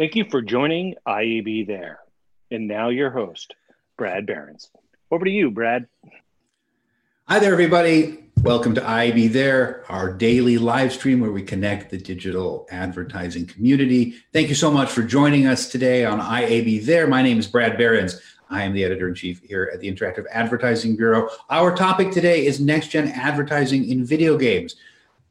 Thank you for joining IAB There. And now your host, Brad Berens. Over to you, Brad. Hi there, everybody. Welcome to IAB There, our daily live stream where we connect the digital advertising community. Thank you so much for joining us today on IAB There. My name is Brad Berens. I am the editor in chief here at the Interactive Advertising Bureau. Our topic today is next gen advertising in video games.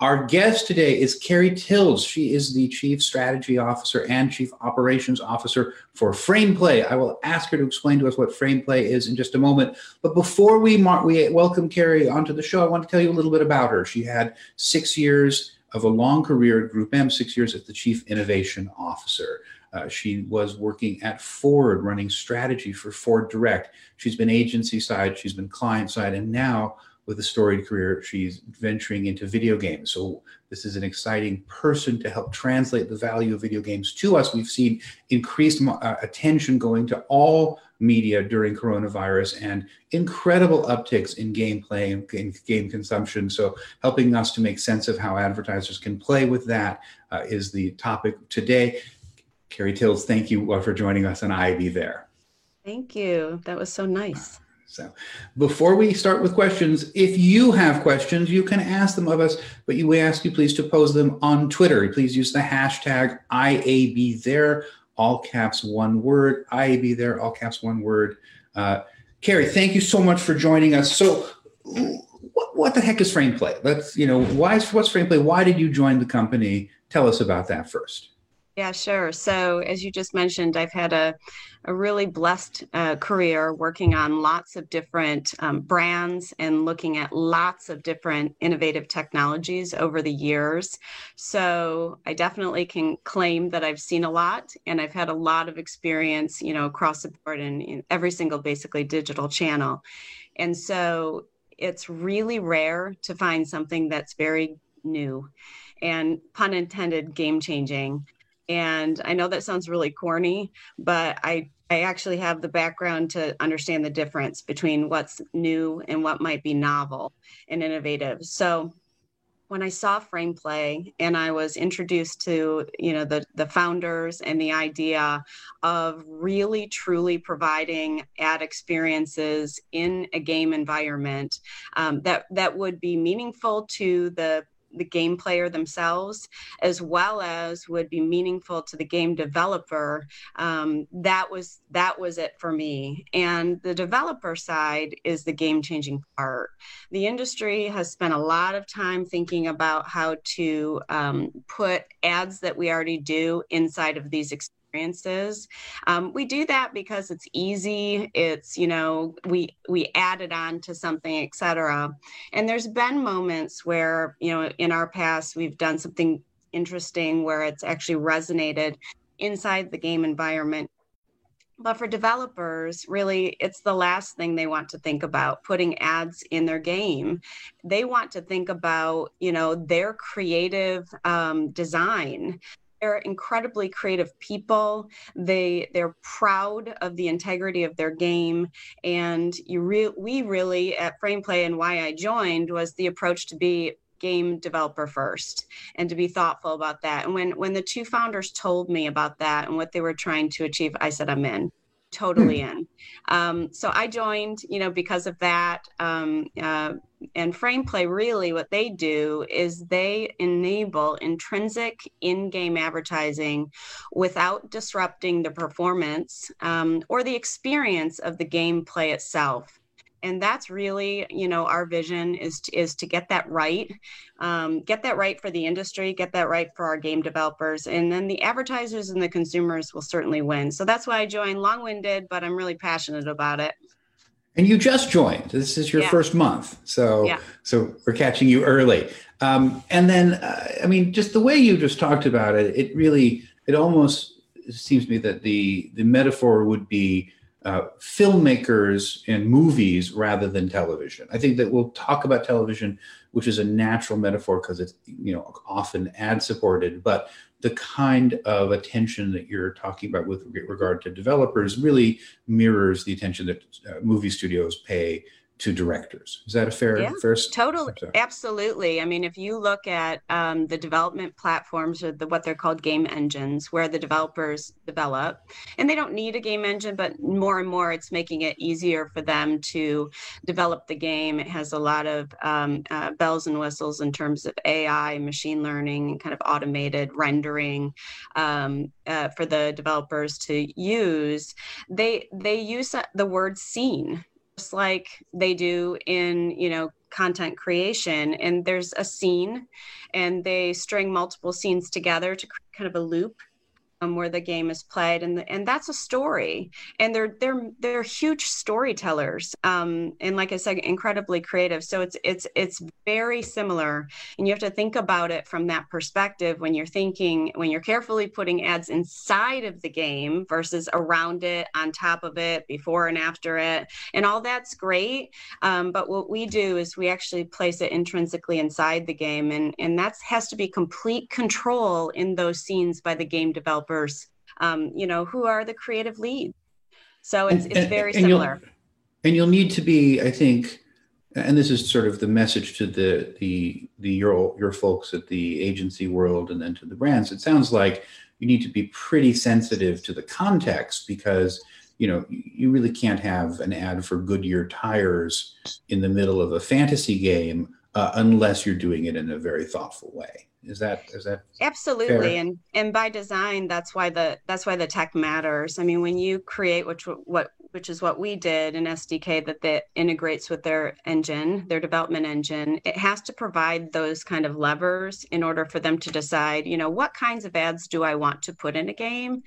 Our guest today is Carrie Tills. She is the Chief Strategy Officer and Chief Operations Officer for FramePlay. I will ask her to explain to us what FramePlay is in just a moment. But before we, mar- we welcome Carrie onto the show, I want to tell you a little bit about her. She had six years of a long career at GroupM, six years as the Chief Innovation Officer. Uh, she was working at Ford, running strategy for Ford Direct. She's been agency side, she's been client side, and now with a storied career, she's venturing into video games. So this is an exciting person to help translate the value of video games to us. We've seen increased uh, attention going to all media during coronavirus and incredible upticks in gameplay and game, game consumption. So helping us to make sense of how advertisers can play with that uh, is the topic today. Carrie Tills, thank you uh, for joining us on IAB there. Thank you. That was so nice. So before we start with questions, if you have questions, you can ask them of us, but we ask you please to pose them on Twitter. Please use the hashtag IAB there, all caps one word, IAB there, all caps one word. Uh, Carrie, thank you so much for joining us. So what, what the heck is FramePlay? Let's, you know, why what's FramePlay? Why did you join the company? Tell us about that first. Yeah, sure. So, as you just mentioned, I've had a, a really blessed uh, career working on lots of different um, brands and looking at lots of different innovative technologies over the years. So, I definitely can claim that I've seen a lot and I've had a lot of experience, you know, across the board in, in every single basically digital channel. And so, it's really rare to find something that's very new and pun intended game changing and I know that sounds really corny, but I I actually have the background to understand the difference between what's new and what might be novel and innovative. So when I saw FramePlay and I was introduced to, you know, the the founders and the idea of really truly providing ad experiences in a game environment um, that that would be meaningful to the the game player themselves, as well as would be meaningful to the game developer. Um, that was that was it for me. And the developer side is the game changing part. The industry has spent a lot of time thinking about how to um, put ads that we already do inside of these experiences experiences. Um, we do that because it's easy. It's you know we we add it on to something, etc. And there's been moments where you know in our past we've done something interesting where it's actually resonated inside the game environment but for developers, really, it's the last thing they want to think about putting ads in their game. They want to think about, you know, their creative um, design they're incredibly creative people. They they're proud of the integrity of their game, and you re- we really at FramePlay and why I joined was the approach to be game developer first and to be thoughtful about that. And when when the two founders told me about that and what they were trying to achieve, I said I'm in totally hmm. in. Um, so I joined, you know, because of that. Um, uh, and FramePlay really what they do is they enable intrinsic in-game advertising without disrupting the performance um, or the experience of the gameplay itself and that's really you know our vision is to, is to get that right um, get that right for the industry get that right for our game developers and then the advertisers and the consumers will certainly win so that's why i joined long-winded but i'm really passionate about it and you just joined this is your yeah. first month so yeah. so we're catching you early um, and then uh, i mean just the way you just talked about it it really it almost seems to me that the the metaphor would be uh, filmmakers and movies rather than television. I think that we'll talk about television, which is a natural metaphor because it's you know often ad supported, but the kind of attention that you're talking about with regard to developers really mirrors the attention that uh, movie studios pay to directors. Is that a fair, yeah, fair? Totally, absolutely. I mean, if you look at um, the development platforms or the what they're called game engines, where the developers develop, and they don't need a game engine, but more and more, it's making it easier for them to develop the game. It has a lot of um, uh, bells and whistles in terms of AI, machine learning, and kind of automated rendering um, uh, for the developers to use. They they use the word scene just like they do in you know content creation. And there's a scene and they string multiple scenes together to kind of a loop um, where the game is played, and and that's a story. And they're they're they're huge storytellers, um, and like I said, incredibly creative. So it's it's it's very similar, and you have to think about it from that perspective when you're thinking when you're carefully putting ads inside of the game versus around it, on top of it, before and after it, and all that's great. Um, but what we do is we actually place it intrinsically inside the game, and and that has to be complete control in those scenes by the game developer developers, um, you know, who are the creative leads. So it's, and, it's very and, similar. You'll, and you'll need to be, I think, and this is sort of the message to the the the your your folks at the agency world and then to the brands. It sounds like you need to be pretty sensitive to the context because you know you really can't have an ad for Goodyear tires in the middle of a fantasy game uh, unless you're doing it in a very thoughtful way. Is that is that absolutely fair? and and by design that's why the that's why the tech matters. I mean, when you create which what which is what we did an SDK that that integrates with their engine, their development engine, it has to provide those kind of levers in order for them to decide, you know, what kinds of ads do I want to put in a game?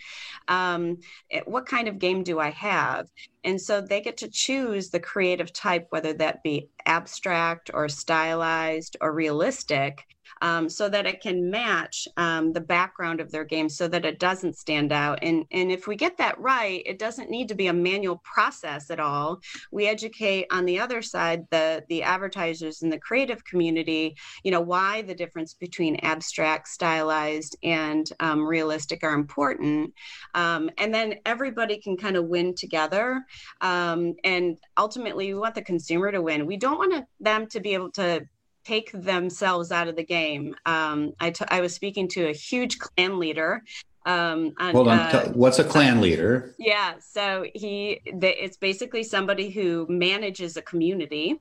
Um, what kind of game do I have? And so they get to choose the creative type, whether that be abstract or stylized or realistic um, so that it can match um, the background of their game so that it doesn't stand out. And, and if we get that right, it doesn't need to be a manual process at all. We educate on the other side, the, the advertisers and the creative community, you know, why the difference between abstract, stylized, and um, realistic are important. Um, and then everybody can kind of win together. Um, and ultimately, we want the consumer to win. We don't want them to be able to take themselves out of the game. Um, I, t- I was speaking to a huge clan leader. Um, on, Hold on, uh, what's a clan leader? Yeah, so he the, it's basically somebody who manages a community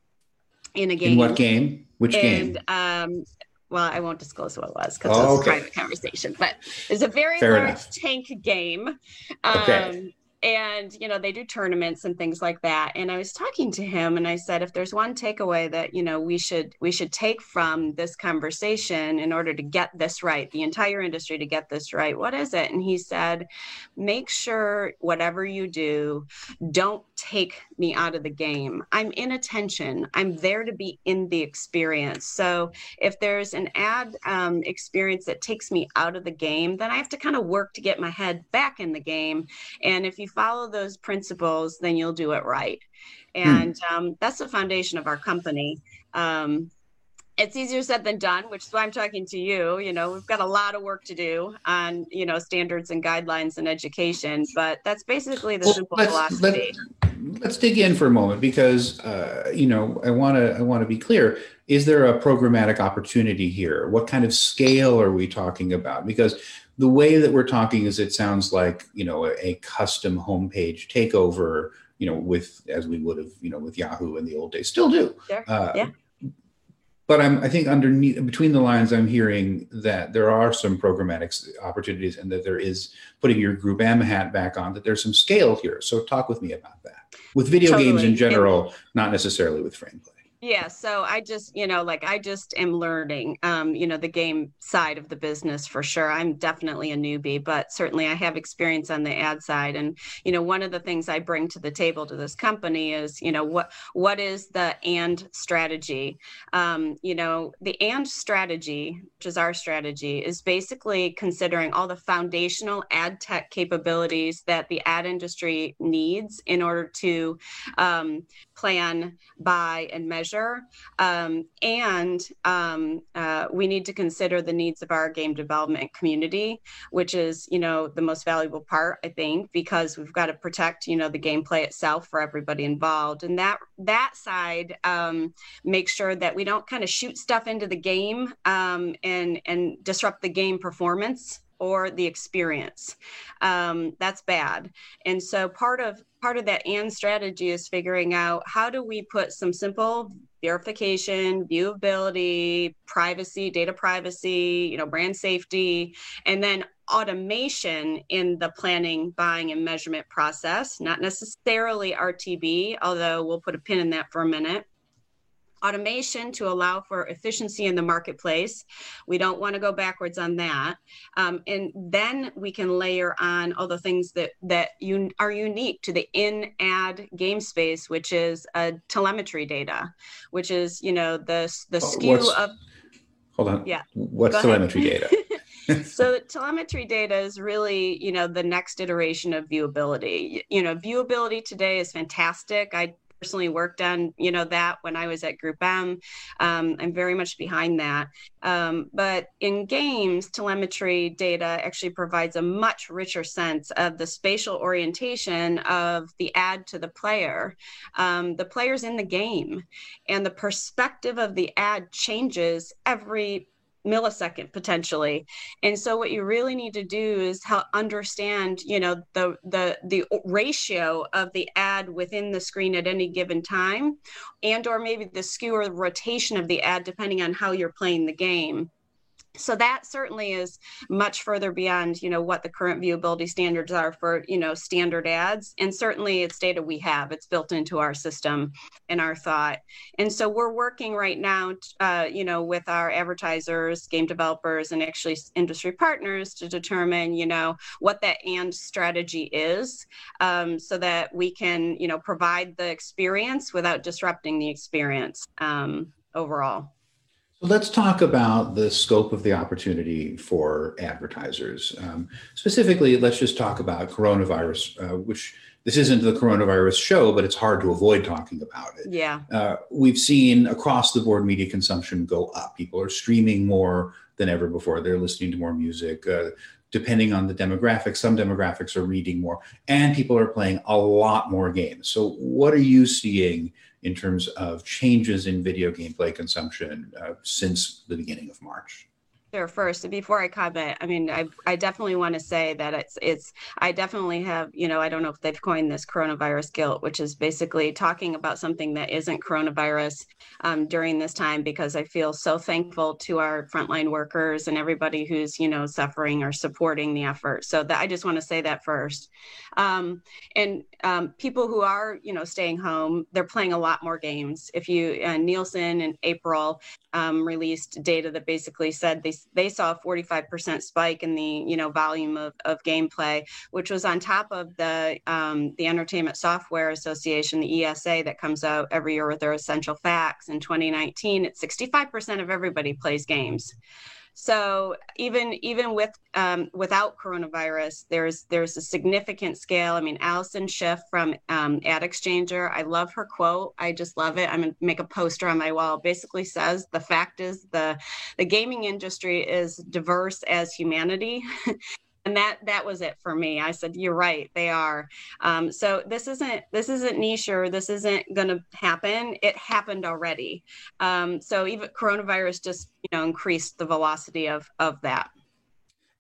in a game. In what game? Which and, game? Um, well, I won't disclose what it was because oh, it's okay. a private conversation. But it's a very Fair large enough. tank game. Um, okay and you know they do tournaments and things like that. And i was talking to him and i said if there's one takeaway that you know we should we should take from this conversation in order to get this right the entire industry to get this right what is it? And he said make sure whatever you do don't take me out of the game. I'm in attention. I'm there to be in the experience. So if there's an ad um, experience that takes me out of the game then i have to kind of work to get my head back in the game. And if you follow those principles, then you'll do it right. Hmm. And hmm. um, that's the foundation of our company. Um, it's easier said than done, which is why I'm talking to you. You know, we've got a lot of work to do on, you know, standards and guidelines and education, but that's basically the well, simple let's, philosophy. Let's, let's dig in for a moment because, uh, you know, I want to I want to be clear. Is there a programmatic opportunity here? What kind of scale are we talking about? Because the way that we're talking is it sounds like you know a, a, custom homepage takeover you know with as we would have you know with yahoo in the old days. Still do. Sure. uh, yeah. but i'm i think underneath between the lines i'm hearing that there are some programmatic opportunities and that there is putting your GroupM hat back on that there's some scale here. So talk with me about that. With video totally. games in general not necessarily with frame yeah so i just you know like i just am learning um you know the game side of the business for sure. I'm definitely a newbie but certainly i have experience on the ad side and you know one of the things i bring to the table to this company is you know what what is the and strategy? Um you know the and strategy which is our strategy is basically considering all the foundational ad tech capabilities that the ad industry needs in order to um, plan buy and measure measure. Um, and um, uh, we need to consider the needs of our game development community, which is, you know, the most valuable part, I think, because we've got to protect, you know, the gameplay itself for everybody involved. And that that side um, makes sure that we don't kind of shoot stuff into the game um, and and disrupt the game performance or the experience. Um, that's bad. And so part of part of that and strategy is figuring out how do we put some simple verification, viewability, privacy, data privacy, you know, brand safety, and then automation in the planning, buying, and measurement process, not necessarily RTB, although we'll put a pin in that for a minute automation to allow for efficiency in the marketplace. We don't want to go backwards on that. Um, and then we can layer on all the things that that you are unique to the in-ad game space, which is uh, telemetry data, which is you know the the skew of. Hold on. Yeah. What's telemetry data? so telemetry data is really you know the next iteration of viewability you know viewability today is fantastic i personally worked on you know that when i was at group m. Um, i'm very much behind that. Um, but in games telemetry data actually provides a much richer sense of the spatial orientation of the ad to the player um, the players in the game and the perspective of the ad changes every millisecond potentially. And so what you really need to do is help understand you know the the the ratio of the ad within the screen at any given time and or maybe the skew or rotation of the ad depending on how you're playing the game so that certainly is much further beyond you know what the current viewability standards are for you know standard ads. And certainly it's data we have. It's built into our system and our thought. And so we're working right now uh, you know with our advertisers game developers and actually industry partners to determine you know what that and strategy is um, so that we can you know provide the experience without disrupting the experience um, overall Let's talk about the scope of the opportunity for advertisers. Um, specifically, let's just talk about coronavirus, uh, which this isn't the coronavirus show, but it's hard to avoid talking about it. Yeah. Uh, we've seen across the board media consumption go up. People are streaming more than ever before. They're listening to more music. Uh, depending on the demographics, some demographics are reading more, and people are playing a lot more games. So, what are you seeing in terms of changes in video gameplay consumption uh, since the beginning of March? Sure. First, before I comment, I mean, I, I definitely want to say that it's it's I definitely have you know I don't know if they've coined this coronavirus guilt, which is basically talking about something that isn't coronavirus um, during this time because I feel so thankful to our frontline workers and everybody who's you know suffering or supporting the effort. So that I just want to say that first. Um, and um, people who are you know staying home, they're playing a lot more games. If you uh, Nielsen in April um, released data that basically said they they saw a 45% spike in the you know volume of, of gameplay, which was on top of the um, the Entertainment Software Association, the ESA, that comes out every year with their essential facts. In 2019, it's 65% of everybody plays games. So even even with um, without coronavirus, there's there's a significant scale. I mean, Allison Schiff from um, AdExchanger, I love her quote. I just love it. I'm gonna make a poster on my wall. Basically says the fact is the the gaming industry is diverse as humanity. and that that was it for me. I said you're right they are. Um, so this isn't this isn't niche or this isn't going to happen. It happened already. Um, so even coronavirus just you know increased the velocity of of that.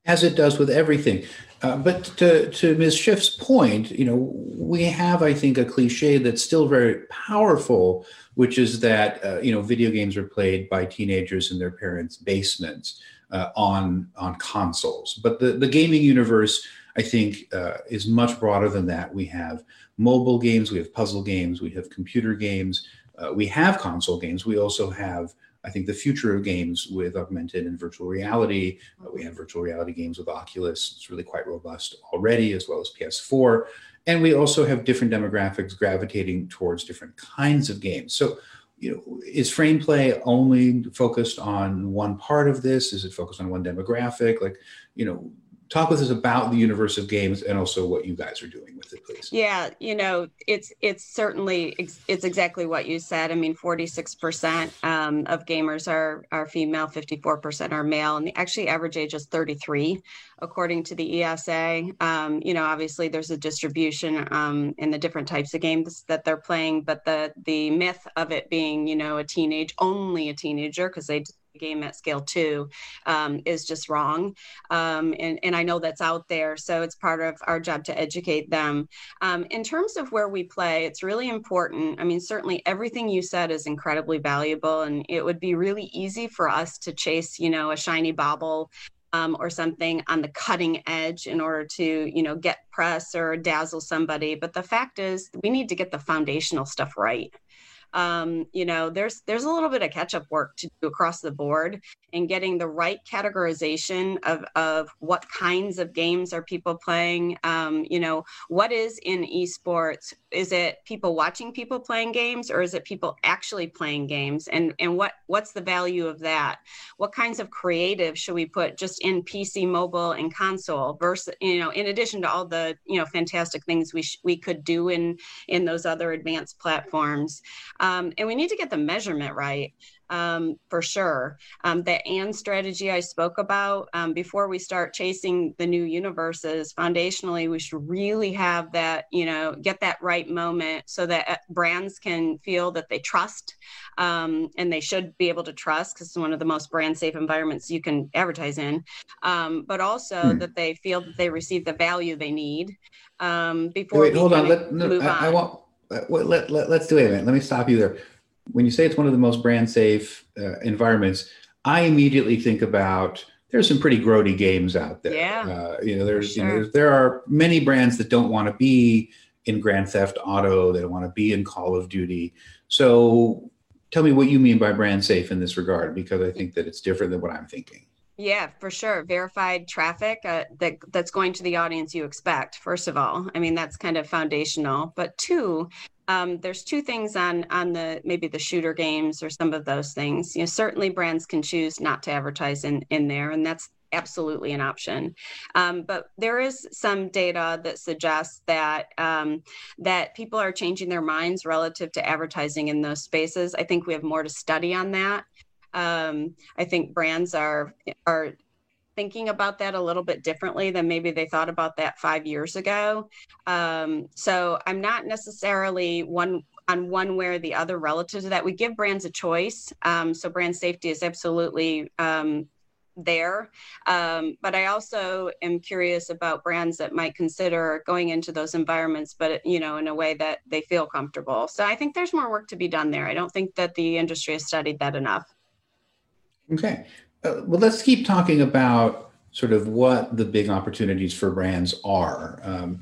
As it does with everything. Uh, but to, to ms. Schiff's point you know we have i think a cliche that's still very powerful which is that uh, you know video games are played by teenagers in their parents basements uh, on on consoles. But the the gaming universe, I think, uh, is much broader than that. We have mobile games, we have puzzle games, we have computer games, uh, we have console games. We also have I think the future of games with augmented and virtual reality. Uh, we have virtual reality games with Oculus. It's really quite robust already, as well as PS4. And we also have different demographics gravitating towards different kinds of games. So you know, is frame play only focused on one part of this? Is it focused on one demographic? Like, you know, talk with us about the universe of games and also what you guys are doing with it, please. Yeah, you know, it's it's certainly it's exactly what you said. I mean, forty six percent um, of gamers are are female, fifty four percent are male, and the actually average age is thirty three, according to the ESA. Um, you know, obviously there's a distribution um, in the different types of games that they're playing, but the the myth of it being, you know, a teenage only a teenager because they game at scale two um, is just wrong. Um, and, and I know that's out there. So it's part of our job to educate them. Um, in terms of where we play, it's really important. I mean, certainly everything you said is incredibly valuable. And it would be really easy for us to chase, you know, a shiny bauble um, or something on the cutting edge in order to you know get press or dazzle somebody but the fact is we need to get the foundational stuff right um, you know there's there's a little bit of catch up work to do across the board and getting the right categorization of of what kinds of games are people playing. Um, you know what is in esports? Is it people watching people playing games or is it people actually playing games? And and what what's the value of that? What kinds of creative should we put just in pc mobile and console versus you know in addition to all the you know fantastic things we sh- we could do in in those other advanced platforms um, and we need to get the measurement right um, for sure. Um, the and strategy I spoke about um, before we start chasing the new universes, foundationally, we should really have that, you know, get that right moment so that uh, brands can feel that they trust um, and they should be able to trust because it's one of the most brand safe environments you can advertise in, um, but also hmm. that they feel that they receive the value they need um, before Wait, hold on. Let, no, I, I want. Let, let, let's do it. Let me stop you there when you say it's one of the most brand safe uh, environments, I immediately think about there's some pretty grody games out there. Yeah. Uh, you know, there's, sure. you know, there are many brands that don't want to be in Grand Theft Auto. They don't want to be in Call of Duty. So tell me what you mean by brand safe in this regard, because I think that it's different than what I'm thinking. Yeah, for sure. Verified traffic uh, that that's going to the audience you expect. First of all, I mean that's kind of foundational. But two, um, there's two things on on the maybe the shooter games or some of those things. You know, certainly brands can choose not to advertise in in there, and that's absolutely an option. Um, but there is some data that suggests that um, that people are changing their minds relative to advertising in those spaces. I think we have more to study on that. Um, I think brands are are thinking about that a little bit differently than maybe they thought about that five years ago. Um, so I'm not necessarily one on one way or the other relative to that. We give brands a choice. Um, so brand safety is absolutely um, there. Um, but I also am curious about brands that might consider going into those environments, but you know, in a way that they feel comfortable. So I think there's more work to be done there. I don't think that the industry has studied that enough. Okay. Uh, well, let's keep talking about sort of what the big opportunities for brands are. Um,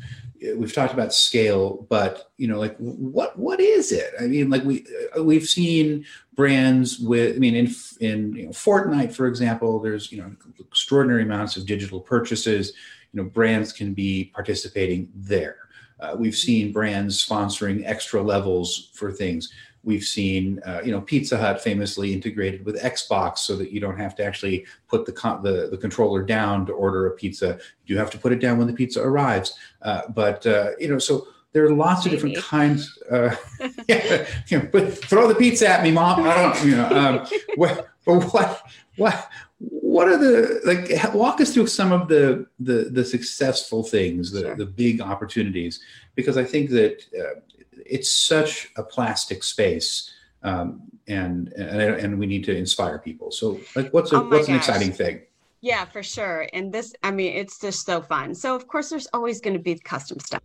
we've talked about scale, but you know, like what what is it? I mean, like we uh, we've seen brands with. I mean, in in you know, Fortnite, for example, there's you know extraordinary amounts of digital purchases. You know, brands can be participating there. Uh, we've seen brands sponsoring extra levels for things. We've seen, uh, you know, Pizza Hut famously integrated with Xbox so that you don't have to actually put the, con- the, the controller down to order a pizza. You have to put it down when the pizza arrives. Uh, but, uh, you know, so there are lots of different kinds. Uh, yeah, you know, but throw the pizza at me, mom. I don't, you know, um, what, what, what, what are the like? Walk us through some of the the, the successful things, the, sure. the big opportunities, because I think that uh, it's such a plastic space. Um, and, and and we need to inspire people. So, like, what's a, oh what's gosh. an exciting thing? Yeah, for sure. And this, I mean, it's just so fun. So, of course, there's always going to be custom stuff,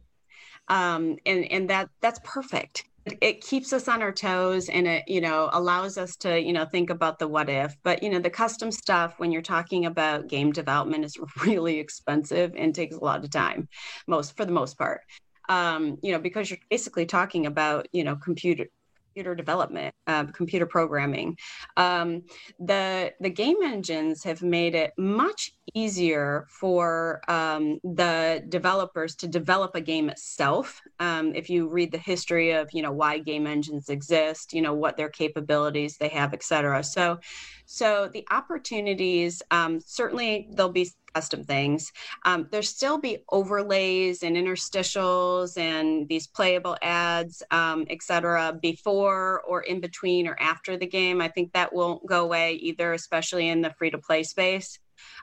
um, and and that that's perfect. It keeps us on our toes, and it you know allows us to you know think about the what if. But you know, the custom stuff when you're talking about game development is really expensive and takes a lot of time, most for the most part um, you know, because you're basically talking about, you know, computer computer development, uh, computer programming. Um, the the game engines have made it much easier for um, the developers to develop a game itself. Um, if you read the history of you know why game engines exist, you know what their capabilities they have, et cetera. So, so the opportunities um, certainly there'll be best of things. Um, there still be overlays and interstitials and these playable ads, um, cetera, before or in between or after the game. I think that won't go away either, especially in the free to play space.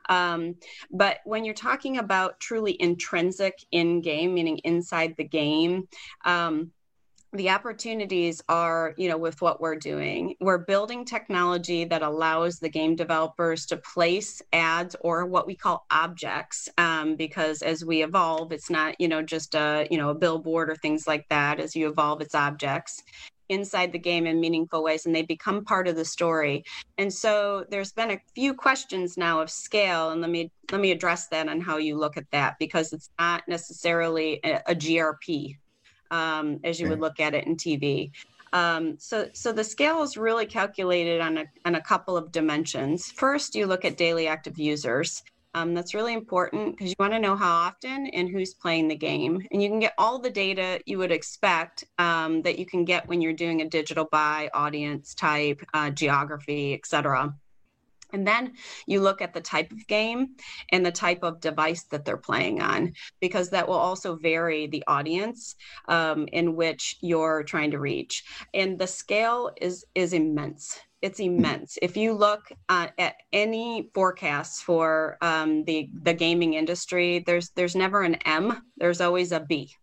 Um, but when you're talking about truly intrinsic in game, meaning inside the game, um, the opportunities are you know with what we're doing. We're building technology that allows the game developers to place ads or what we call objects um, because as we evolve it's not you know just a you know a billboard or things like that. As you evolve it's objects inside the game in meaningful ways and they become part of the story. And so there's been a few questions now of scale and let me let me address that and how you look at that because it's not necessarily a, a grp um, as you would look at it in TV. Um, so, so the scale is really calculated on a, on a couple of dimensions. First, you look at daily active users. Um, that's really important because you want to know how often and who's playing the game. And you can get all the data you would expect um, that you can get when you're doing a digital buy, audience type, uh, geography, et cetera. And then you look at the type of game and the type of device that they're playing on, because that will also vary the audience um, in which you're trying to reach. And the scale is is immense. It's immense. If you look uh, at any forecasts for um, the the gaming industry, there's there's never an M. There's always a B,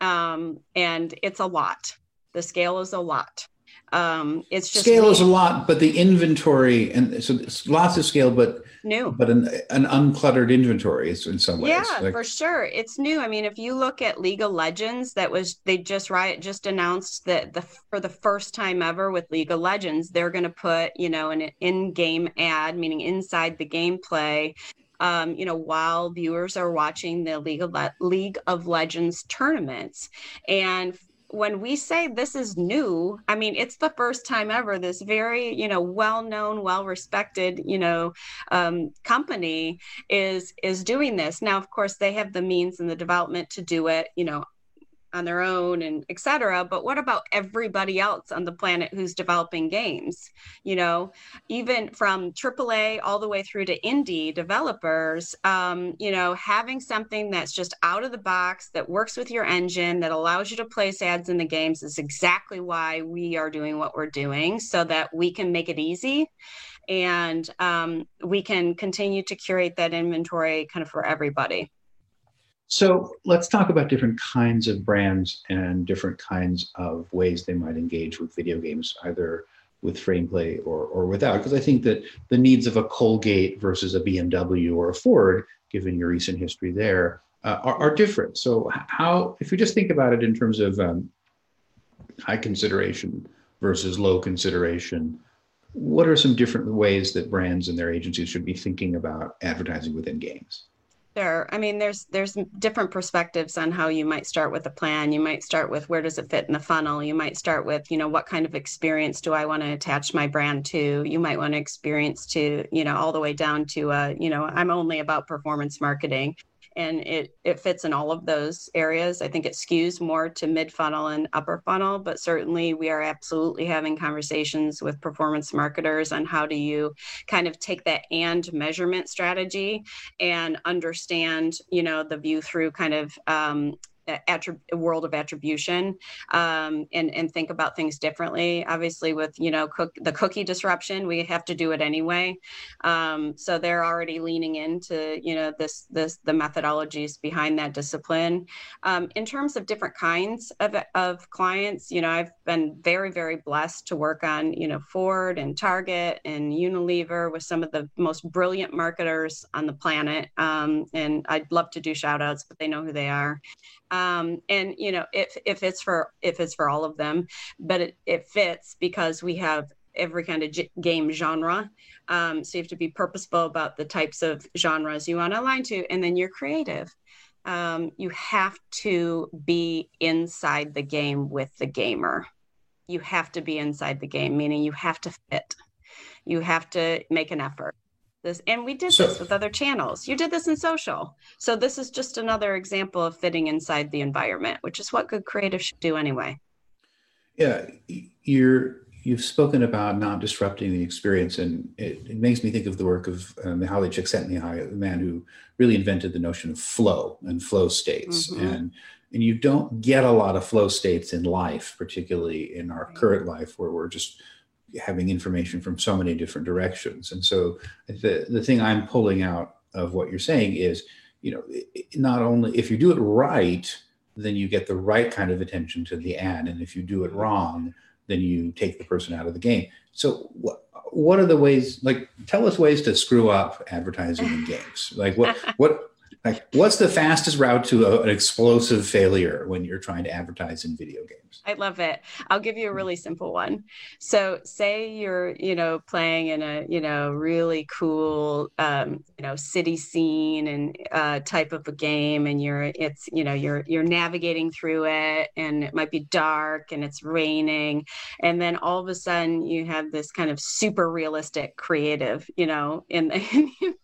um, and it's a lot. The scale is a lot. Um, it's just scale is a lot, but the inventory and so it's lots of scale, but new, but an, an uncluttered inventory is in some ways. Yeah, like, for sure, it's new. I mean, if you look at League of Legends, that was they just Riot just announced that the for the first time ever with League of Legends, they're going to put you know an in-game ad, meaning inside the gameplay, um, you know, while viewers are watching the League of Le- League of Legends tournaments. And when we say this is new, I mean, it's the first time ever this very, you know, well-known, well-respected, you know, um, company is is doing this. Now, of course, they have the means and the development to do it, you know, on their own and etc but what about everybody else on the planet who's developing games? You know even from aaa all the way through to indie developers um, you know having something that's just out of the box that works with your engine that allows you to place ads in the games is exactly why we are doing what we're doing so that we can make it easy and um, we can continue to curate that inventory kind of for everybody so let's talk about different kinds of brands and different kinds of ways they might engage with video games, either with frame play or, or without. Because I think that the needs of a Colgate versus a BMW or a Ford, given your recent history there, uh, are, are, different. So how, if you just think about it in terms of um, high consideration versus low consideration, what are some different ways that brands and their agencies should be thinking about advertising within games? Sure. I mean, there's there's different perspectives on how you might start with a plan. You might start with where does it fit in the funnel. You might start with, you know, what kind of experience do I want to attach my brand to? You might want to experience to, you know, all the way down to, uh, you know, I'm only about performance marketing and it it fits in all of those areas. I think it skews more to mid funnel and upper funnel, but certainly we are absolutely having conversations with performance marketers on how do you kind of take that and measurement strategy and understand, you know, the view through kind of um, attrib- world of attribution um, and and think about things differently. Obviously, with you know cook- the cookie disruption, we have to do it anyway. Um, so they're already leaning into you know this this the methodologies behind that discipline. Um, in terms of different kinds of of clients, you know I've been very very blessed to work on you know Ford and Target and Unilever with some of the most brilliant marketers on the planet. Um, and I'd love to do shout outs, but they know who they are um, and you know if if it's for if it's for all of them but it, it fits because we have every kind of g- game genre. Um, so you have to be purposeful about the types of genres you want to align to and then you're creative. Um, you have to be inside the game with the gamer. You have to be inside the game meaning you have to fit. You have to make an effort this and we did so, this with other channels you did this in social so this is just another example of fitting inside the environment which is what good creative should do anyway yeah you're you've spoken about not disrupting the experience, and it, it makes me think of the work of uh, Mihaly Csikszentmihalyi, the man who really invented the notion of flow and flow states. Mm-hmm. And and you don't get a lot of flow states in life, particularly in our current life, where we're just having information from so many different directions. And so the the thing I'm pulling out of what you're saying is, you know, not only if you do it right, then you get the right kind of attention to the ad, and if you do it wrong then you take the person out of the game. So what what are the ways like tell us ways to screw up advertising in games? Like what what like, what's the fastest route to a, an explosive failure when you're trying to advertise in video games? I love it. I'll give you a really simple one. So, say you're, you know, playing in a, you know, really cool, um, you know, city scene and uh, type of a game, and you're, it's, you know, you're you're navigating through it, and it might be dark and it's raining, and then all of a sudden you have this kind of super realistic creative, you know, in the, in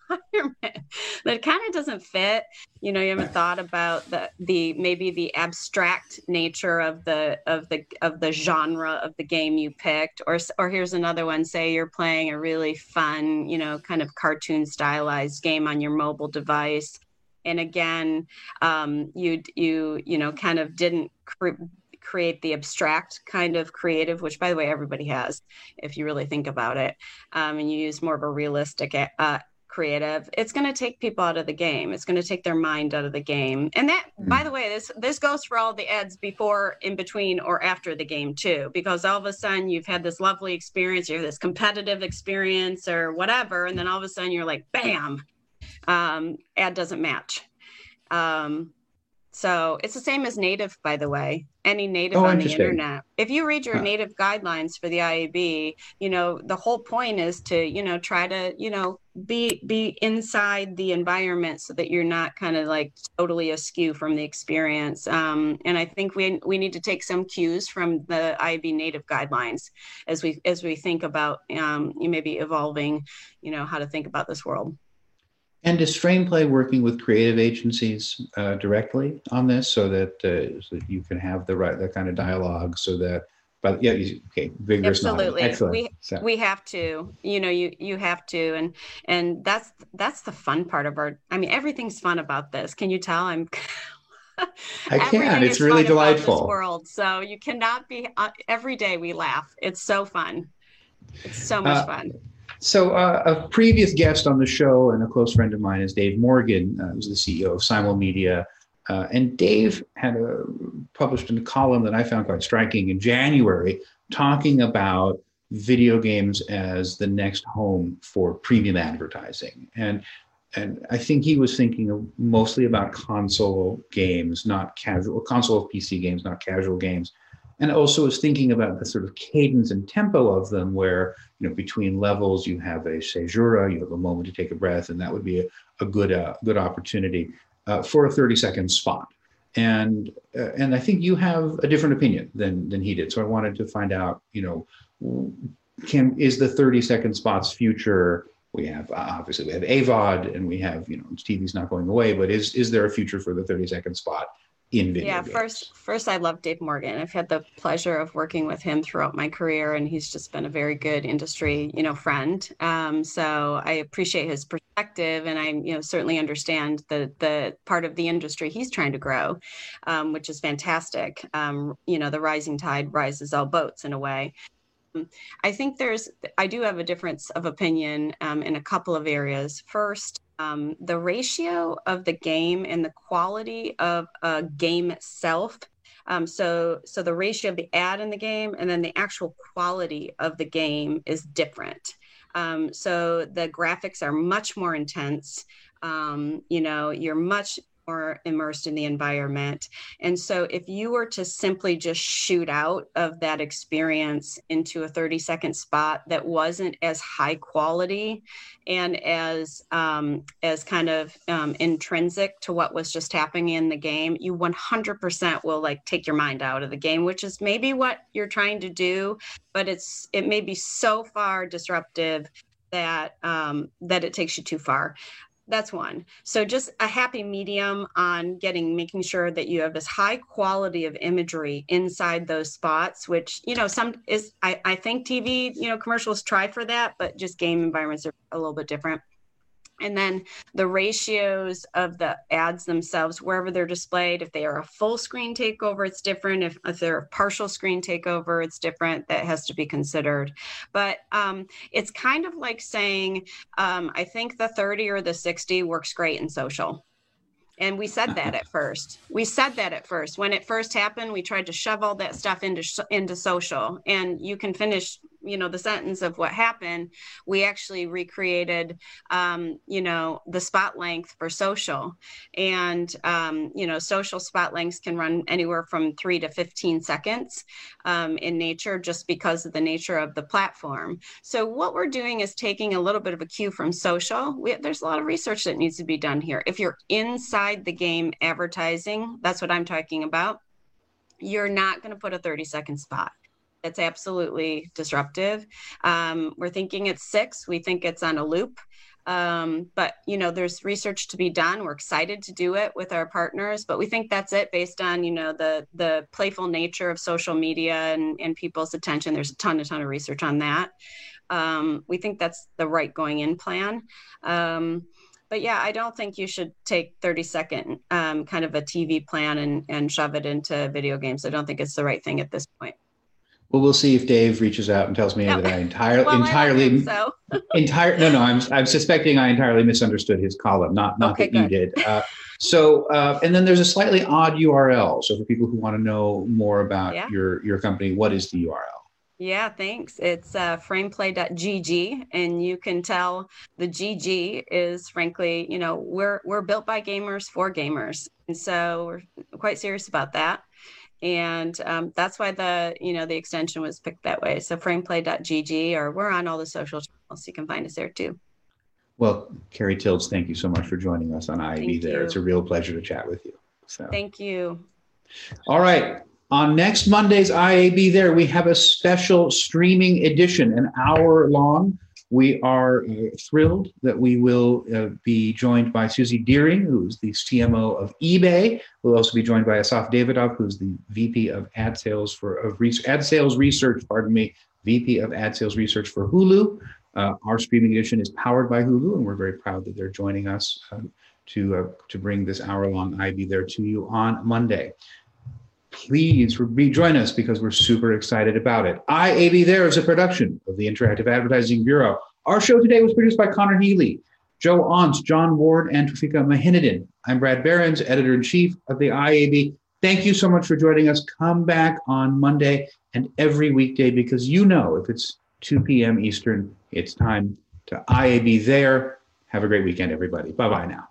that kind of doesn't fit. You know you haven't thought about the the maybe the abstract nature of the of the of the genre of the game you picked. Or or here's another one say you're playing a really fun you know kind of cartoon stylized game on your mobile device. And again um, you you you know kind of didn't cre- create the abstract kind of creative, which by the way, everybody has, if you really think about it. Um, and you use more of a realistic uh, creative it's going to take people out of the game. It's going to take their mind out of the game. And that mm. by the way this this goes for all the ads before in between or after the game too because all of a sudden you've had this lovely experience you have this competitive experience or whatever and then all of a sudden you're like bam um, ad doesn't match. Um, so it's the same as native, by the way. Any native oh, on the internet. If you read your huh. native guidelines for the IAB, you know the whole point is to you know try to you know be be inside the environment so that you're not kind of like totally askew from the experience. Um, and I think we we need to take some cues from the IAB native guidelines as we as we think about um, you maybe evolving, you know, how to think about this world. And is FramePlay working with creative agencies uh, directly on this so that, uh, so that you can have the right that kind of dialogue so that but yeah okay vigorous absolutely Excellent. we so. we have to you know you you have to and and that's that's the fun part of our i mean everything's fun about this can you tell i'm I can. It's really delightful. world. So you cannot be. Uh, every day we laugh. It's so fun. It's so much uh, fun. So, uh, a previous guest on the show and a close friend of mine is Dave Morgan, uh, who's the CEO of Simulmedia. Uh, and Dave had a, published a column that I found quite striking in January, talking about video games as the next home for premium advertising. And and I think he was thinking mostly about console games, not casual console PC games, not casual games and also was thinking about the sort of cadence and tempo of them where you know between levels you have a caesura you have a moment to take a breath and that would be a, a good uh, good opportunity uh, for a 30 second spot. And uh, and i think you have a different opinion than than he did. So i wanted to find out you know can is the 30 second spots future we have uh, obviously we have avod and we have you know tv's not going away but is is there a future for the 30 second spot in video yeah games. first first i love dave morgan i've had the pleasure of working with him throughout my career and he's just been a very good industry you know friend um, so i appreciate his perspective and i you know certainly understand the the part of the industry he's trying to grow um, which is fantastic um, you know the rising tide rises all boats in a way I think there's, I do have a difference of opinion um, in a couple of areas. First, um, the ratio of the game and the quality of a game itself. Um, so, so the ratio of the ad in the game and then the actual quality of the game is different. Um, so the graphics are much more intense. Um, you know, you're much more immersed in the environment. And so if you were to simply just shoot out of that experience into a 30 second spot that wasn't as high quality and as um, as kind of um, intrinsic to what was just happening in the game, you 100% will like take your mind out of the game, which is maybe what you're trying to do, but it's it may be so far disruptive that um, that it takes you too far. That's one. So just a happy medium on getting making sure that you have this high quality of imagery inside those spots, which you know some is I, I think TV you know commercials try for that, but just game environments are a little bit different and then the ratios of the ads themselves wherever they're displayed if they are a full screen takeover it's different if, if they're a partial screen takeover it's different that has to be considered but um, it's kind of like saying um, i think the 30 or the 60 works great in social and we said that at first. We said that at first. When it first happened, we tried to shove all that stuff into into social. And you can finish, you know, the sentence of what happened. We actually recreated, um, you know, the spot length for social, and um, you know, social spot lengths can run anywhere from three to fifteen seconds um, in nature, just because of the nature of the platform. So what we're doing is taking a little bit of a cue from social. We, there's a lot of research that needs to be done here. If you're inside the game advertising, that's what I'm talking about, you're not going to put a 30 second spot. It's absolutely disruptive. Um, we're thinking it's six. We think it's on a loop. Um, but you know, there's research to be done. We're excited to do it with our partners, but we think that's it based on you know the the playful nature of social media and, and people's attention. There's a ton, a ton of research on that. Um, we think that's the right going in plan. Um, but yeah, I don't think you should take 30 second um, kind of a TV plan and, and shove it into video games. I don't think it's the right thing at this point. Well, we'll see if Dave reaches out and tells me that I entirely, well, entirely, so. entire. No, no, I'm, I'm suspecting I entirely misunderstood his column. Not, not okay, that good. you did. Uh, so, uh, and then there's a slightly odd URL. So for people who want to know more about yeah. your your company, what is the URL? Yeah, thanks. It's uh, frameplay.gg, and you can tell the GG is frankly, you know, we're we're built by gamers for gamers, and so we're quite serious about that. And um, that's why the you know the extension was picked that way. So frameplay.gg, or we're on all the social channels. You can find us there too. Well, Carrie Tildes, thank you so much for joining us on IAB. There, it's a real pleasure to chat with you. So thank you. All right. On next Monday's IAB There, we have a special streaming edition, an hour long. We are uh, thrilled that we will uh, be joined by Suzy Deering, who is the CMO of eBay. We'll also be joined by Asaf Davidov, who's the VP of Ad Sales for of Ad Sales Research. Pardon me, VP of Ad Sales Research for Hulu. Uh, our streaming edition is powered by Hulu, and we're very proud that they're joining us uh, to uh, to bring this hour long IAB There to you on Monday please rejoin us because we're super excited about it. IAB There is a production of the Interactive Advertising Bureau. Our show today was produced by Connor Healy, Joe Ontz, John Ward, and Tafika Mahinadin. I'm Brad Berens, editor in chief of the IAB. Thank you so much for joining us. Come back on Monday and every weekday because you know if it's 2 p.m. Eastern, it's time to IAB There. Have a great weekend, everybody. Bye bye now.